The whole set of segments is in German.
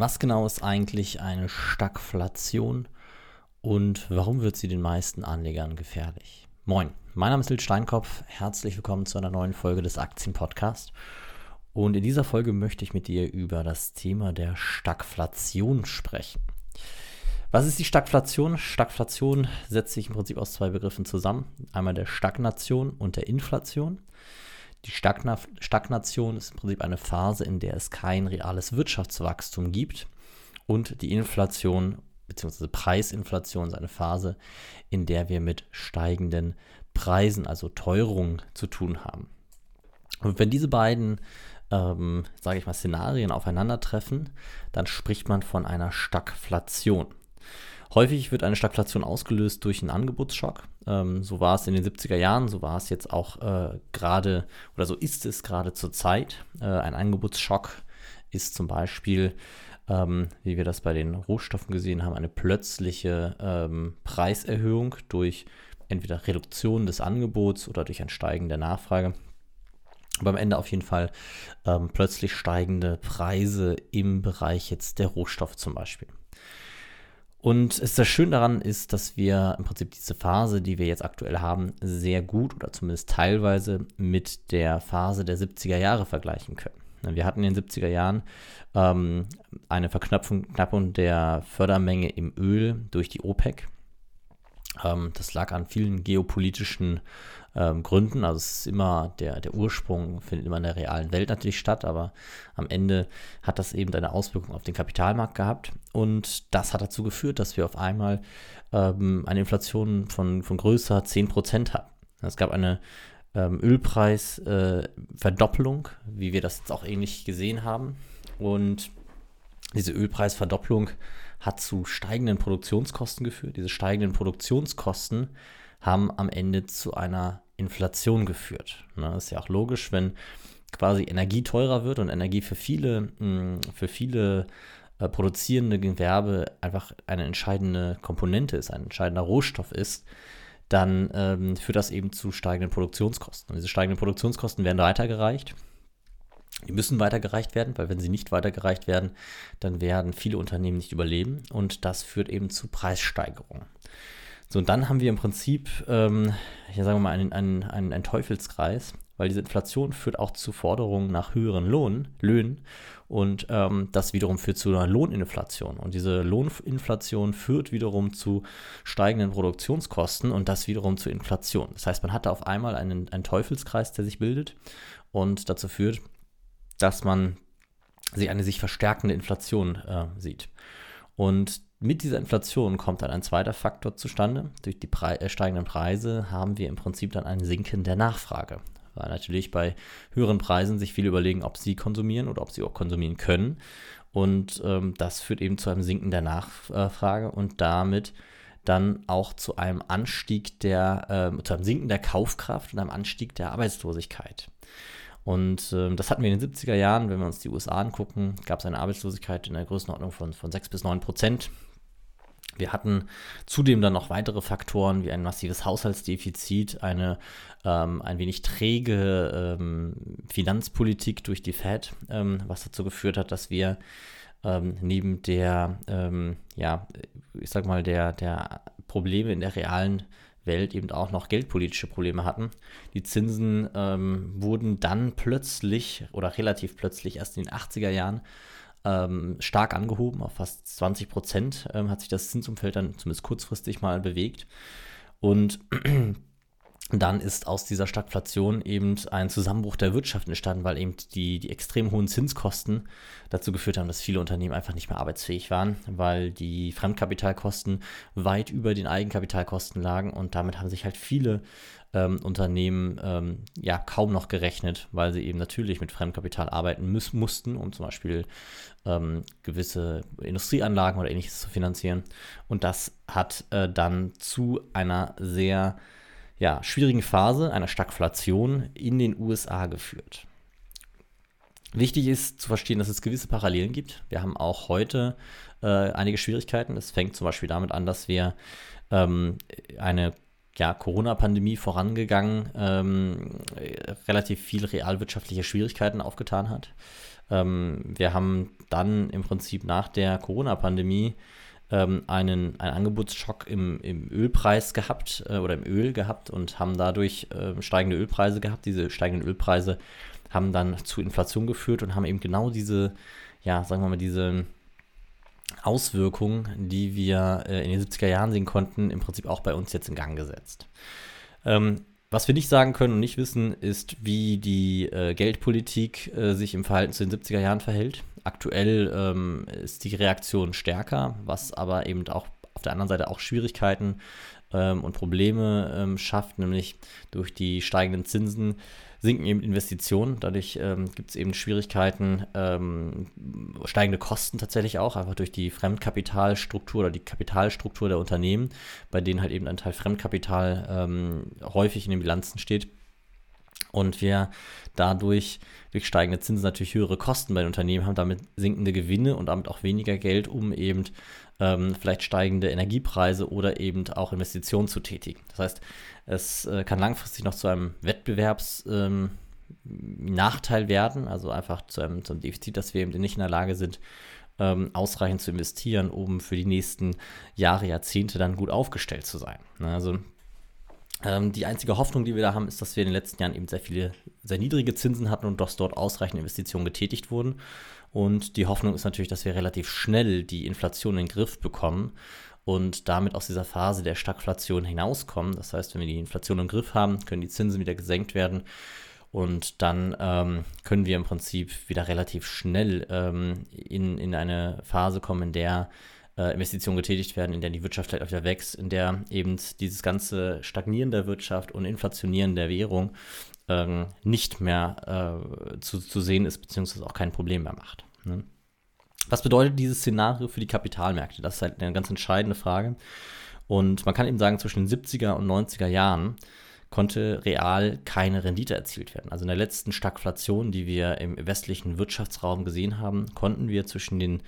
Was genau ist eigentlich eine Stagflation und warum wird sie den meisten Anlegern gefährlich? Moin, mein Name ist Lil Steinkopf. Herzlich willkommen zu einer neuen Folge des Aktienpodcasts. Und in dieser Folge möchte ich mit dir über das Thema der Stagflation sprechen. Was ist die Stagflation? Stagflation setzt sich im Prinzip aus zwei Begriffen zusammen. Einmal der Stagnation und der Inflation. Die Stagna Stagnation ist im Prinzip eine Phase, in der es kein reales Wirtschaftswachstum gibt. Und die Inflation bzw. Preisinflation ist eine Phase, in der wir mit steigenden Preisen, also Teuerung, zu tun haben. Und wenn diese beiden, ähm, sage ich mal, Szenarien aufeinandertreffen, dann spricht man von einer Stagflation. Häufig wird eine Stagflation ausgelöst durch einen Angebotsschock. Ähm, so war es in den 70er Jahren, so war es jetzt auch äh, gerade oder so ist es gerade zur Zeit. Äh, ein Angebotsschock ist zum Beispiel, ähm, wie wir das bei den Rohstoffen gesehen haben, eine plötzliche ähm, Preiserhöhung durch entweder Reduktion des Angebots oder durch ein Steigen der Nachfrage. Aber am Ende auf jeden Fall ähm, plötzlich steigende Preise im Bereich jetzt der Rohstoffe zum Beispiel. Und das Schöne daran ist, dass wir im Prinzip diese Phase, die wir jetzt aktuell haben, sehr gut oder zumindest teilweise mit der Phase der 70er Jahre vergleichen können. Wir hatten in den 70er Jahren ähm, eine Verknappung der Fördermenge im Öl durch die OPEC. Ähm, das lag an vielen geopolitischen ähm, Gründen. Also es ist immer der, der Ursprung findet immer in der realen Welt natürlich statt, aber am Ende hat das eben eine Auswirkung auf den Kapitalmarkt gehabt. Und das hat dazu geführt, dass wir auf einmal ähm, eine Inflation von, von größer 10% hatten. Es gab eine ähm, Ölpreisverdoppelung, äh, wie wir das jetzt auch ähnlich gesehen haben. Und diese Ölpreisverdopplung hat zu steigenden Produktionskosten geführt. Diese steigenden Produktionskosten haben am Ende zu einer Inflation geführt. Ne, ist ja auch logisch, wenn quasi Energie teurer wird und Energie für viele, hm, für viele äh, produzierende Gewerbe einfach eine entscheidende Komponente ist, ein entscheidender Rohstoff ist, dann ähm, führt das eben zu steigenden Produktionskosten. Und diese steigenden Produktionskosten werden weitergereicht. Die müssen weitergereicht werden, weil wenn sie nicht weitergereicht werden, dann werden viele Unternehmen nicht überleben und das führt eben zu Preissteigerungen. So, und dann haben wir im Prinzip, ähm, ja, sagen wir mal, einen, einen, einen, einen Teufelskreis, weil diese Inflation führt auch zu Forderungen nach höheren Lohn, Löhnen und ähm, das wiederum führt zu einer Lohninflation. Und diese Lohninflation führt wiederum zu steigenden Produktionskosten und das wiederum zu Inflation. Das heißt, man hat da auf einmal einen, einen Teufelskreis, der sich bildet und dazu führt, dass man sich eine sich verstärkende Inflation äh, sieht. Und mit dieser Inflation kommt dann ein zweiter Faktor zustande. Durch die Pre äh, steigenden Preise haben wir im Prinzip dann ein Sinken der Nachfrage. Weil natürlich bei höheren Preisen sich viele überlegen, ob sie konsumieren oder ob sie auch konsumieren können. Und ähm, das führt eben zu einem Sinken der Nachfrage und damit dann auch zu einem Anstieg der, äh, zu einem Sinken der Kaufkraft und einem Anstieg der Arbeitslosigkeit. Und äh, das hatten wir in den 70er Jahren, wenn wir uns die USA angucken, gab es eine Arbeitslosigkeit in der Größenordnung von, von 6 bis 9 Prozent. Wir hatten zudem dann noch weitere Faktoren wie ein massives Haushaltsdefizit, eine ähm, ein wenig träge ähm, Finanzpolitik durch die Fed, ähm, was dazu geführt hat, dass wir ähm, neben der, ähm, ja, ich sag mal, der, der Probleme in der realen Welt eben auch noch geldpolitische Probleme hatten. Die Zinsen ähm, wurden dann plötzlich oder relativ plötzlich erst in den 80er Jahren ähm, stark angehoben, auf fast 20 Prozent ähm, hat sich das Zinsumfeld dann zumindest kurzfristig mal bewegt. Und dann ist aus dieser Stagflation eben ein Zusammenbruch der Wirtschaft entstanden, weil eben die, die extrem hohen Zinskosten dazu geführt haben, dass viele Unternehmen einfach nicht mehr arbeitsfähig waren, weil die Fremdkapitalkosten weit über den Eigenkapitalkosten lagen und damit haben sich halt viele ähm, Unternehmen ähm, ja kaum noch gerechnet, weil sie eben natürlich mit Fremdkapital arbeiten müssen, mussten, um zum Beispiel ähm, gewisse Industrieanlagen oder ähnliches zu finanzieren. Und das hat äh, dann zu einer sehr ja, schwierigen Phase einer Stagflation in den USA geführt. Wichtig ist zu verstehen, dass es gewisse Parallelen gibt. Wir haben auch heute äh, einige Schwierigkeiten. Es fängt zum Beispiel damit an, dass wir ähm, eine ja, Corona-Pandemie vorangegangen ähm, relativ viel realwirtschaftliche Schwierigkeiten aufgetan hat. Ähm, wir haben dann im Prinzip nach der Corona-Pandemie ähm, einen, einen Angebotsschock im, im Ölpreis gehabt äh, oder im Öl gehabt und haben dadurch äh, steigende Ölpreise gehabt. Diese steigenden Ölpreise haben dann zu Inflation geführt und haben eben genau diese, ja, sagen wir mal, diese Auswirkungen, die wir äh, in den 70er Jahren sehen konnten, im Prinzip auch bei uns jetzt in Gang gesetzt. Ähm, was wir nicht sagen können und nicht wissen, ist, wie die äh, Geldpolitik äh, sich im Verhalten zu den 70er Jahren verhält. Aktuell ähm, ist die Reaktion stärker, was aber eben auch auf der anderen Seite auch Schwierigkeiten ähm, und Probleme ähm, schafft, nämlich durch die steigenden Zinsen sinken eben Investitionen. Dadurch ähm, gibt es eben Schwierigkeiten, ähm, steigende Kosten tatsächlich auch, einfach durch die Fremdkapitalstruktur oder die Kapitalstruktur der Unternehmen, bei denen halt eben ein Teil Fremdkapital ähm, häufig in den Bilanzen steht. Und wir dadurch durch steigende Zinsen natürlich höhere Kosten bei den Unternehmen haben, damit sinkende Gewinne und damit auch weniger Geld, um eben ähm, vielleicht steigende Energiepreise oder eben auch Investitionen zu tätigen. Das heißt, es äh, kann langfristig noch zu einem Wettbewerbsnachteil ähm, werden, also einfach zu einem, zu einem Defizit, dass wir eben nicht in der Lage sind, ähm, ausreichend zu investieren, um für die nächsten Jahre, Jahrzehnte dann gut aufgestellt zu sein. Ne? Also ähm, die einzige Hoffnung, die wir da haben, ist, dass wir in den letzten Jahren eben sehr viele, sehr niedrige Zinsen hatten und dass dort ausreichend Investitionen getätigt wurden. Und die Hoffnung ist natürlich, dass wir relativ schnell die Inflation in den Griff bekommen und damit aus dieser Phase der Stagflation hinauskommen. Das heißt, wenn wir die Inflation im Griff haben, können die Zinsen wieder gesenkt werden und dann ähm, können wir im Prinzip wieder relativ schnell ähm, in, in eine Phase kommen, in der äh, Investitionen getätigt werden, in der die Wirtschaft vielleicht auch wieder wächst, in der eben dieses ganze Stagnieren der Wirtschaft und Inflationieren der Währung ähm, nicht mehr äh, zu, zu sehen ist, beziehungsweise auch kein Problem mehr macht. Ne? Was bedeutet dieses Szenario für die Kapitalmärkte? Das ist halt eine ganz entscheidende Frage. Und man kann eben sagen, zwischen den 70er und 90er Jahren konnte real keine Rendite erzielt werden. Also in der letzten Stagflation, die wir im westlichen Wirtschaftsraum gesehen haben, konnten wir zwischen den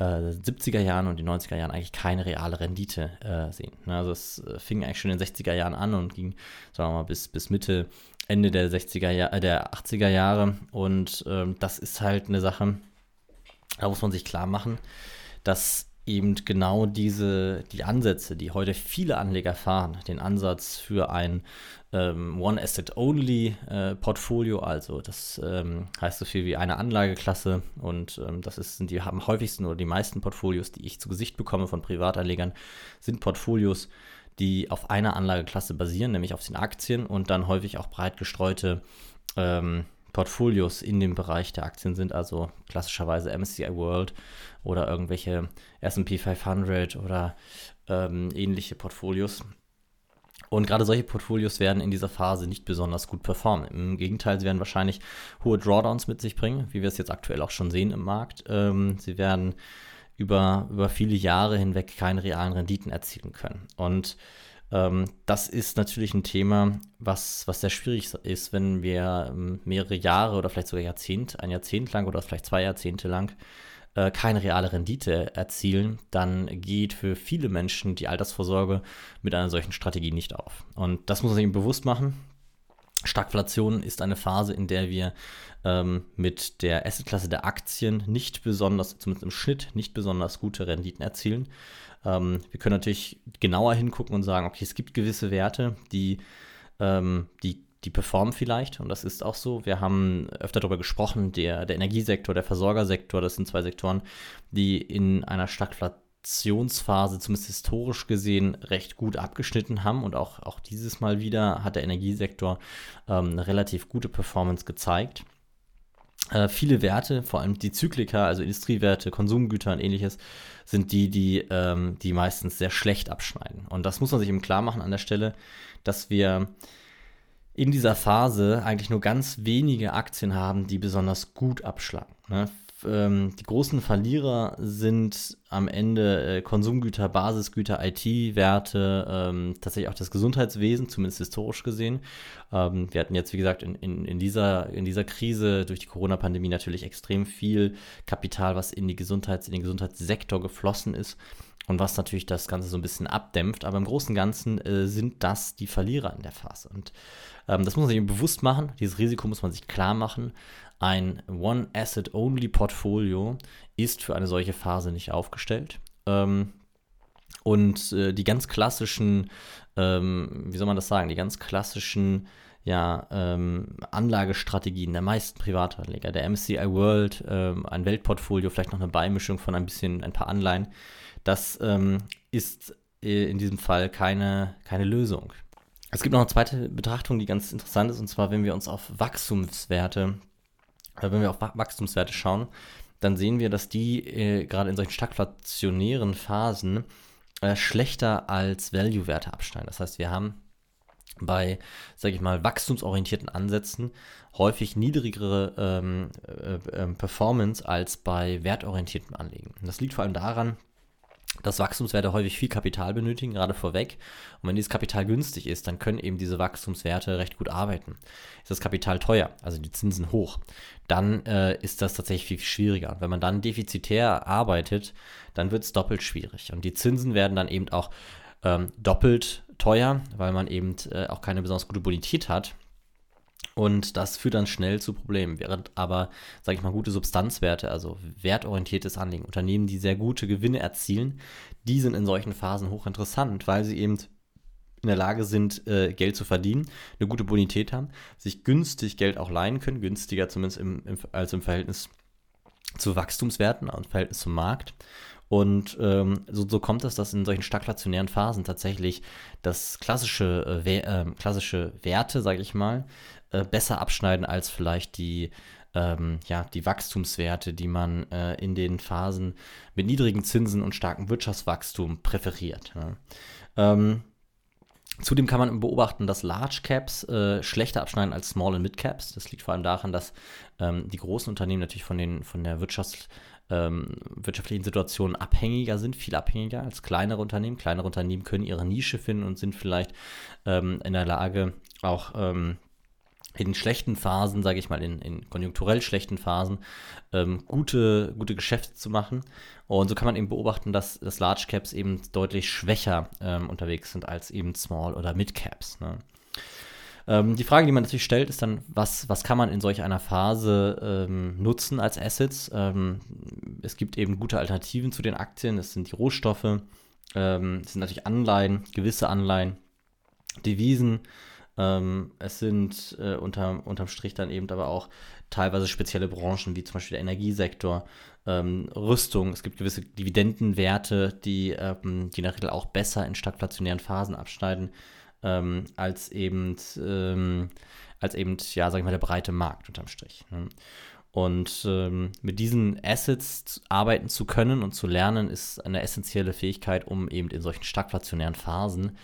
äh, 70er Jahren und den 90er Jahren eigentlich keine reale Rendite äh, sehen. Ne, also es äh, fing eigentlich schon in den 60er Jahren an und ging, sagen wir mal, bis, bis Mitte, Ende der 60er Jahre, äh, der 80er Jahre. Und ähm, das ist halt eine Sache, da muss man sich klar machen, dass eben genau diese, die Ansätze, die heute viele Anleger fahren, den Ansatz für ein ähm, One-Asset-Only-Portfolio, äh, also das ähm, heißt so viel wie eine Anlageklasse und ähm, das ist, sind die am häufigsten oder die meisten Portfolios, die ich zu Gesicht bekomme von Privatanlegern, sind Portfolios, die auf einer Anlageklasse basieren, nämlich auf den Aktien und dann häufig auch breit gestreute ähm, Portfolios in dem Bereich der Aktien sind, also klassischerweise MSCI World oder irgendwelche SP 500 oder ähm, ähnliche Portfolios. Und gerade solche Portfolios werden in dieser Phase nicht besonders gut performen. Im Gegenteil, sie werden wahrscheinlich hohe Drawdowns mit sich bringen, wie wir es jetzt aktuell auch schon sehen im Markt. Ähm, sie werden über, über viele Jahre hinweg keine realen Renditen erzielen können. Und ähm, das ist natürlich ein Thema, was, was sehr schwierig ist, wenn wir ähm, mehrere Jahre oder vielleicht sogar Jahrzehnt, ein Jahrzehnt lang oder vielleicht zwei Jahrzehnte lang äh, keine reale Rendite erzielen, dann geht für viele Menschen die Altersvorsorge mit einer solchen Strategie nicht auf. Und das muss man sich bewusst machen. Stagflation ist eine Phase, in der wir ähm, mit der Assetklasse der Aktien nicht besonders, zumindest im Schnitt, nicht besonders gute Renditen erzielen. Ähm, wir können natürlich genauer hingucken und sagen, okay, es gibt gewisse Werte, die, ähm, die, die performen vielleicht und das ist auch so. Wir haben öfter darüber gesprochen, der, der Energiesektor, der Versorgersektor, das sind zwei Sektoren, die in einer Stagflationsphase, zumindest historisch gesehen, recht gut abgeschnitten haben. Und auch, auch dieses Mal wieder hat der Energiesektor ähm, eine relativ gute Performance gezeigt. Äh, viele Werte, vor allem die Zyklika, also Industriewerte, Konsumgüter und ähnliches, sind die, die, ähm, die meistens sehr schlecht abschneiden. Und das muss man sich eben klar machen an der Stelle, dass wir in dieser Phase eigentlich nur ganz wenige Aktien haben, die besonders gut abschlagen. Ne? Ähm, die großen Verlierer sind am Ende äh, Konsumgüter, Basisgüter, IT-Werte, ähm, tatsächlich auch das Gesundheitswesen, zumindest historisch gesehen. Ähm, wir hatten jetzt, wie gesagt, in, in, in, dieser, in dieser Krise durch die Corona-Pandemie natürlich extrem viel Kapital, was in, die Gesundheits-, in den Gesundheitssektor geflossen ist und was natürlich das Ganze so ein bisschen abdämpft. Aber im Großen und Ganzen äh, sind das die Verlierer in der Phase. Und ähm, das muss man sich bewusst machen. Dieses Risiko muss man sich klar machen. Ein One-Asset-Only-Portfolio ist für eine solche Phase nicht aufgestellt. Ähm, und äh, die ganz klassischen, ähm, wie soll man das sagen, die ganz klassischen ja, ähm, Anlagestrategien der meisten Privatanleger, der MCI World, ähm, ein Weltportfolio, vielleicht noch eine Beimischung von ein bisschen, ein paar Anleihen, das ähm, ist äh, in diesem Fall keine, keine Lösung. Es gibt noch eine zweite Betrachtung, die ganz interessant ist, und zwar, wenn wir uns auf Wachstumswerte, wenn wir auf Wachstumswerte schauen, dann sehen wir, dass die äh, gerade in solchen stagflationären Phasen äh, schlechter als Value-Werte abschneiden. Das heißt, wir haben bei, sage ich mal, wachstumsorientierten Ansätzen häufig niedrigere ähm, äh, äh, Performance als bei wertorientierten Anlegen. Und das liegt vor allem daran, dass Wachstumswerte häufig viel Kapital benötigen, gerade vorweg. Und wenn dieses Kapital günstig ist, dann können eben diese Wachstumswerte recht gut arbeiten. Ist das Kapital teuer, also die Zinsen hoch, dann äh, ist das tatsächlich viel, schwieriger. Wenn man dann defizitär arbeitet, dann wird es doppelt schwierig. Und die Zinsen werden dann eben auch ähm, doppelt teuer, weil man eben äh, auch keine besonders gute Bonität hat. Und das führt dann schnell zu Problemen. Während aber, sage ich mal, gute Substanzwerte, also wertorientiertes Anlegen, Unternehmen, die sehr gute Gewinne erzielen, die sind in solchen Phasen hochinteressant, weil sie eben in der Lage sind, äh, Geld zu verdienen, eine gute Bonität haben, sich günstig Geld auch leihen können, günstiger zumindest im, im, als im Verhältnis zu Wachstumswerten und im Verhältnis zum Markt. Und ähm, so, so, kommt es, dass in solchen stagflationären Phasen tatsächlich das klassische, äh, äh, klassische Werte, sage ich mal, äh, besser abschneiden als vielleicht die, ähm, ja, die Wachstumswerte, die man äh, in den Phasen mit niedrigen Zinsen und starkem Wirtschaftswachstum präferiert. Ja. Ähm, Zudem kann man beobachten, dass Large Caps äh, schlechter abschneiden als Small und Mid Caps. Das liegt vor allem daran, dass ähm, die großen Unternehmen natürlich von, den, von der Wirtschafts, ähm, wirtschaftlichen Situation abhängiger sind, viel abhängiger als kleinere Unternehmen. Kleinere Unternehmen können ihre Nische finden und sind vielleicht ähm, in der Lage, auch ähm, in schlechten Phasen, sage ich mal, in, in, konjunkturell schlechten Phasen, ähm, gute, gute Geschäfte zu machen. Und so kann man eben beobachten, dass, dass Large Caps eben deutlich schwächer ähm, unterwegs sind als eben Small oder Mid Caps. Ne? Ähm, die Frage, die man natürlich stellt, ist dann, was, was kann man in solch einer Phase ähm, nutzen als Assets? Ähm, es gibt eben gute Alternativen zu den Aktien, das sind die Rohstoffe, ähm, es sind natürlich Anleihen, gewisse Anleihen, Devisen, ähm, es sind äh, unter, unterm Strich dann eben aber auch teilweise spezielle Branchen, wie zum Beispiel der Energiesektor, ähm, Rüstung. Es gibt gewisse Dividendenwerte, die, ähm, in der Regel auch besser in stagflationären Phasen abschneiden, ähm, als eben, ähm, als eben, ja, sag ich mal, der breite Markt unterm Strich. Ne? Und ähm, mit diesen Assets arbeiten zu können und zu lernen, ist eine essentielle Fähigkeit, um eben in solchen stagflationären Phasen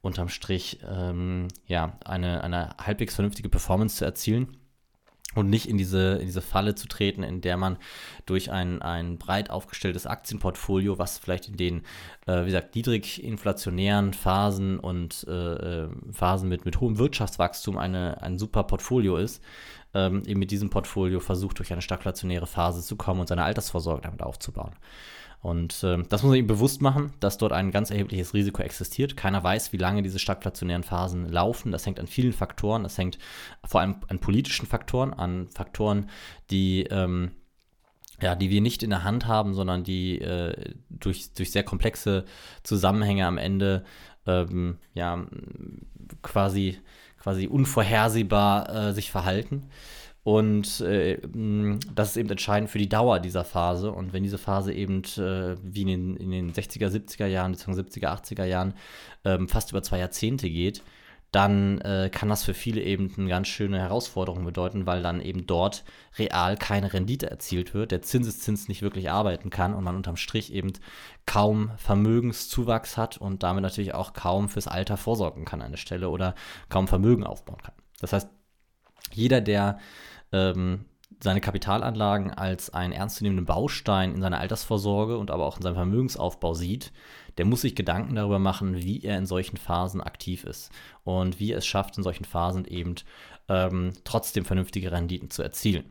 unterm Strich ähm, ja, eine, eine halbwegs vernünftige Performance zu erzielen und nicht in diese, in diese Falle zu treten, in der man durch ein, ein breit aufgestelltes Aktienportfolio, was vielleicht in den, äh, wie gesagt, niedrig inflationären Phasen und äh, äh, Phasen mit, mit hohem Wirtschaftswachstum eine, ein super Portfolio ist, ähm, eben mit diesem Portfolio versucht, durch eine stagflationäre Phase zu kommen und seine Altersvorsorge damit aufzubauen. Und äh, das muss man eben bewusst machen, dass dort ein ganz erhebliches Risiko existiert. Keiner weiß, wie lange diese stagflationären Phasen laufen. Das hängt an vielen Faktoren. Das hängt vor allem an politischen Faktoren, an Faktoren, die ähm, ja, die wir nicht in der Hand haben, sondern die äh, durch, durch sehr komplexe Zusammenhänge am Ende ähm, ja, quasi, quasi unvorhersehbar äh, sich verhalten. Und äh, das ist eben entscheidend für die Dauer dieser Phase. Und wenn diese Phase eben äh, wie in den, in den 60er, 70er Jahren, bzw. 70er, 80er Jahren ähm, fast über zwei Jahrzehnte geht, dann äh, kann das für viele eben eine ganz schöne Herausforderung bedeuten, weil dann eben dort real keine Rendite erzielt wird, der Zinseszins nicht wirklich arbeiten kann und man unterm Strich eben kaum Vermögenszuwachs hat und damit natürlich auch kaum fürs Alter vorsorgen kann an der Stelle oder kaum Vermögen aufbauen kann. Das heißt, jeder, der ähm, seine Kapitalanlagen als einen ernstzunehmenden Baustein in seiner Altersvorsorge und aber auch in seinem Vermögensaufbau sieht, der muss sich Gedanken darüber machen, wie er in solchen Phasen aktiv ist und wie er es schafft, in solchen Phasen eben ähm, trotzdem vernünftige Renditen zu erzielen.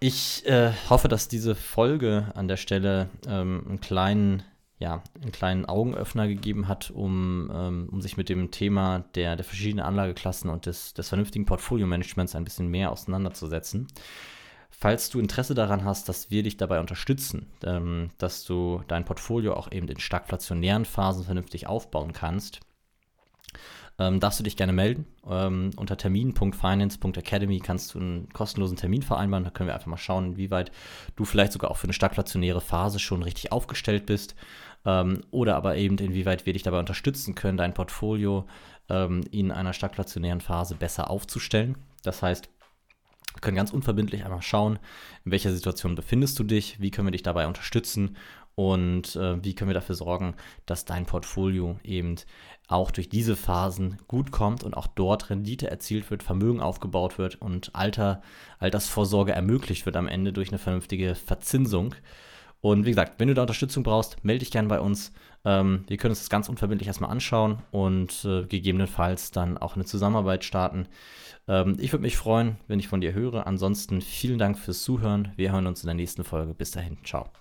Ich äh, hoffe, dass diese Folge an der Stelle ähm, einen kleinen ja, einen kleinen Augenöffner gegeben hat, um, ähm, um sich mit dem Thema der, der verschiedenen Anlageklassen und des, des vernünftigen Portfolio-Managements ein bisschen mehr auseinanderzusetzen. Falls du Interesse daran hast, dass wir dich dabei unterstützen, ähm, dass du dein Portfolio auch eben in stagflationären Phasen vernünftig aufbauen kannst, ähm, darfst du dich gerne melden. Ähm, unter termin.finance.academy kannst du einen kostenlosen Termin vereinbaren. Da können wir einfach mal schauen, wie weit du vielleicht sogar auch für eine stagflationäre Phase schon richtig aufgestellt bist. Ähm, oder aber eben, inwieweit wir dich dabei unterstützen können, dein Portfolio ähm, in einer stagflationären Phase besser aufzustellen. Das heißt, wir können ganz unverbindlich einmal schauen, in welcher Situation befindest du dich, wie können wir dich dabei unterstützen und äh, wie können wir dafür sorgen, dass dein Portfolio eben auch durch diese Phasen gut kommt und auch dort Rendite erzielt wird, Vermögen aufgebaut wird und Alter, Altersvorsorge ermöglicht wird am Ende durch eine vernünftige Verzinsung. Und wie gesagt, wenn du da Unterstützung brauchst, melde dich gerne bei uns. Ähm, wir können uns das ganz unverbindlich erstmal anschauen und äh, gegebenenfalls dann auch eine Zusammenarbeit starten. Ähm, ich würde mich freuen, wenn ich von dir höre. Ansonsten vielen Dank fürs Zuhören. Wir hören uns in der nächsten Folge. Bis dahin. Ciao.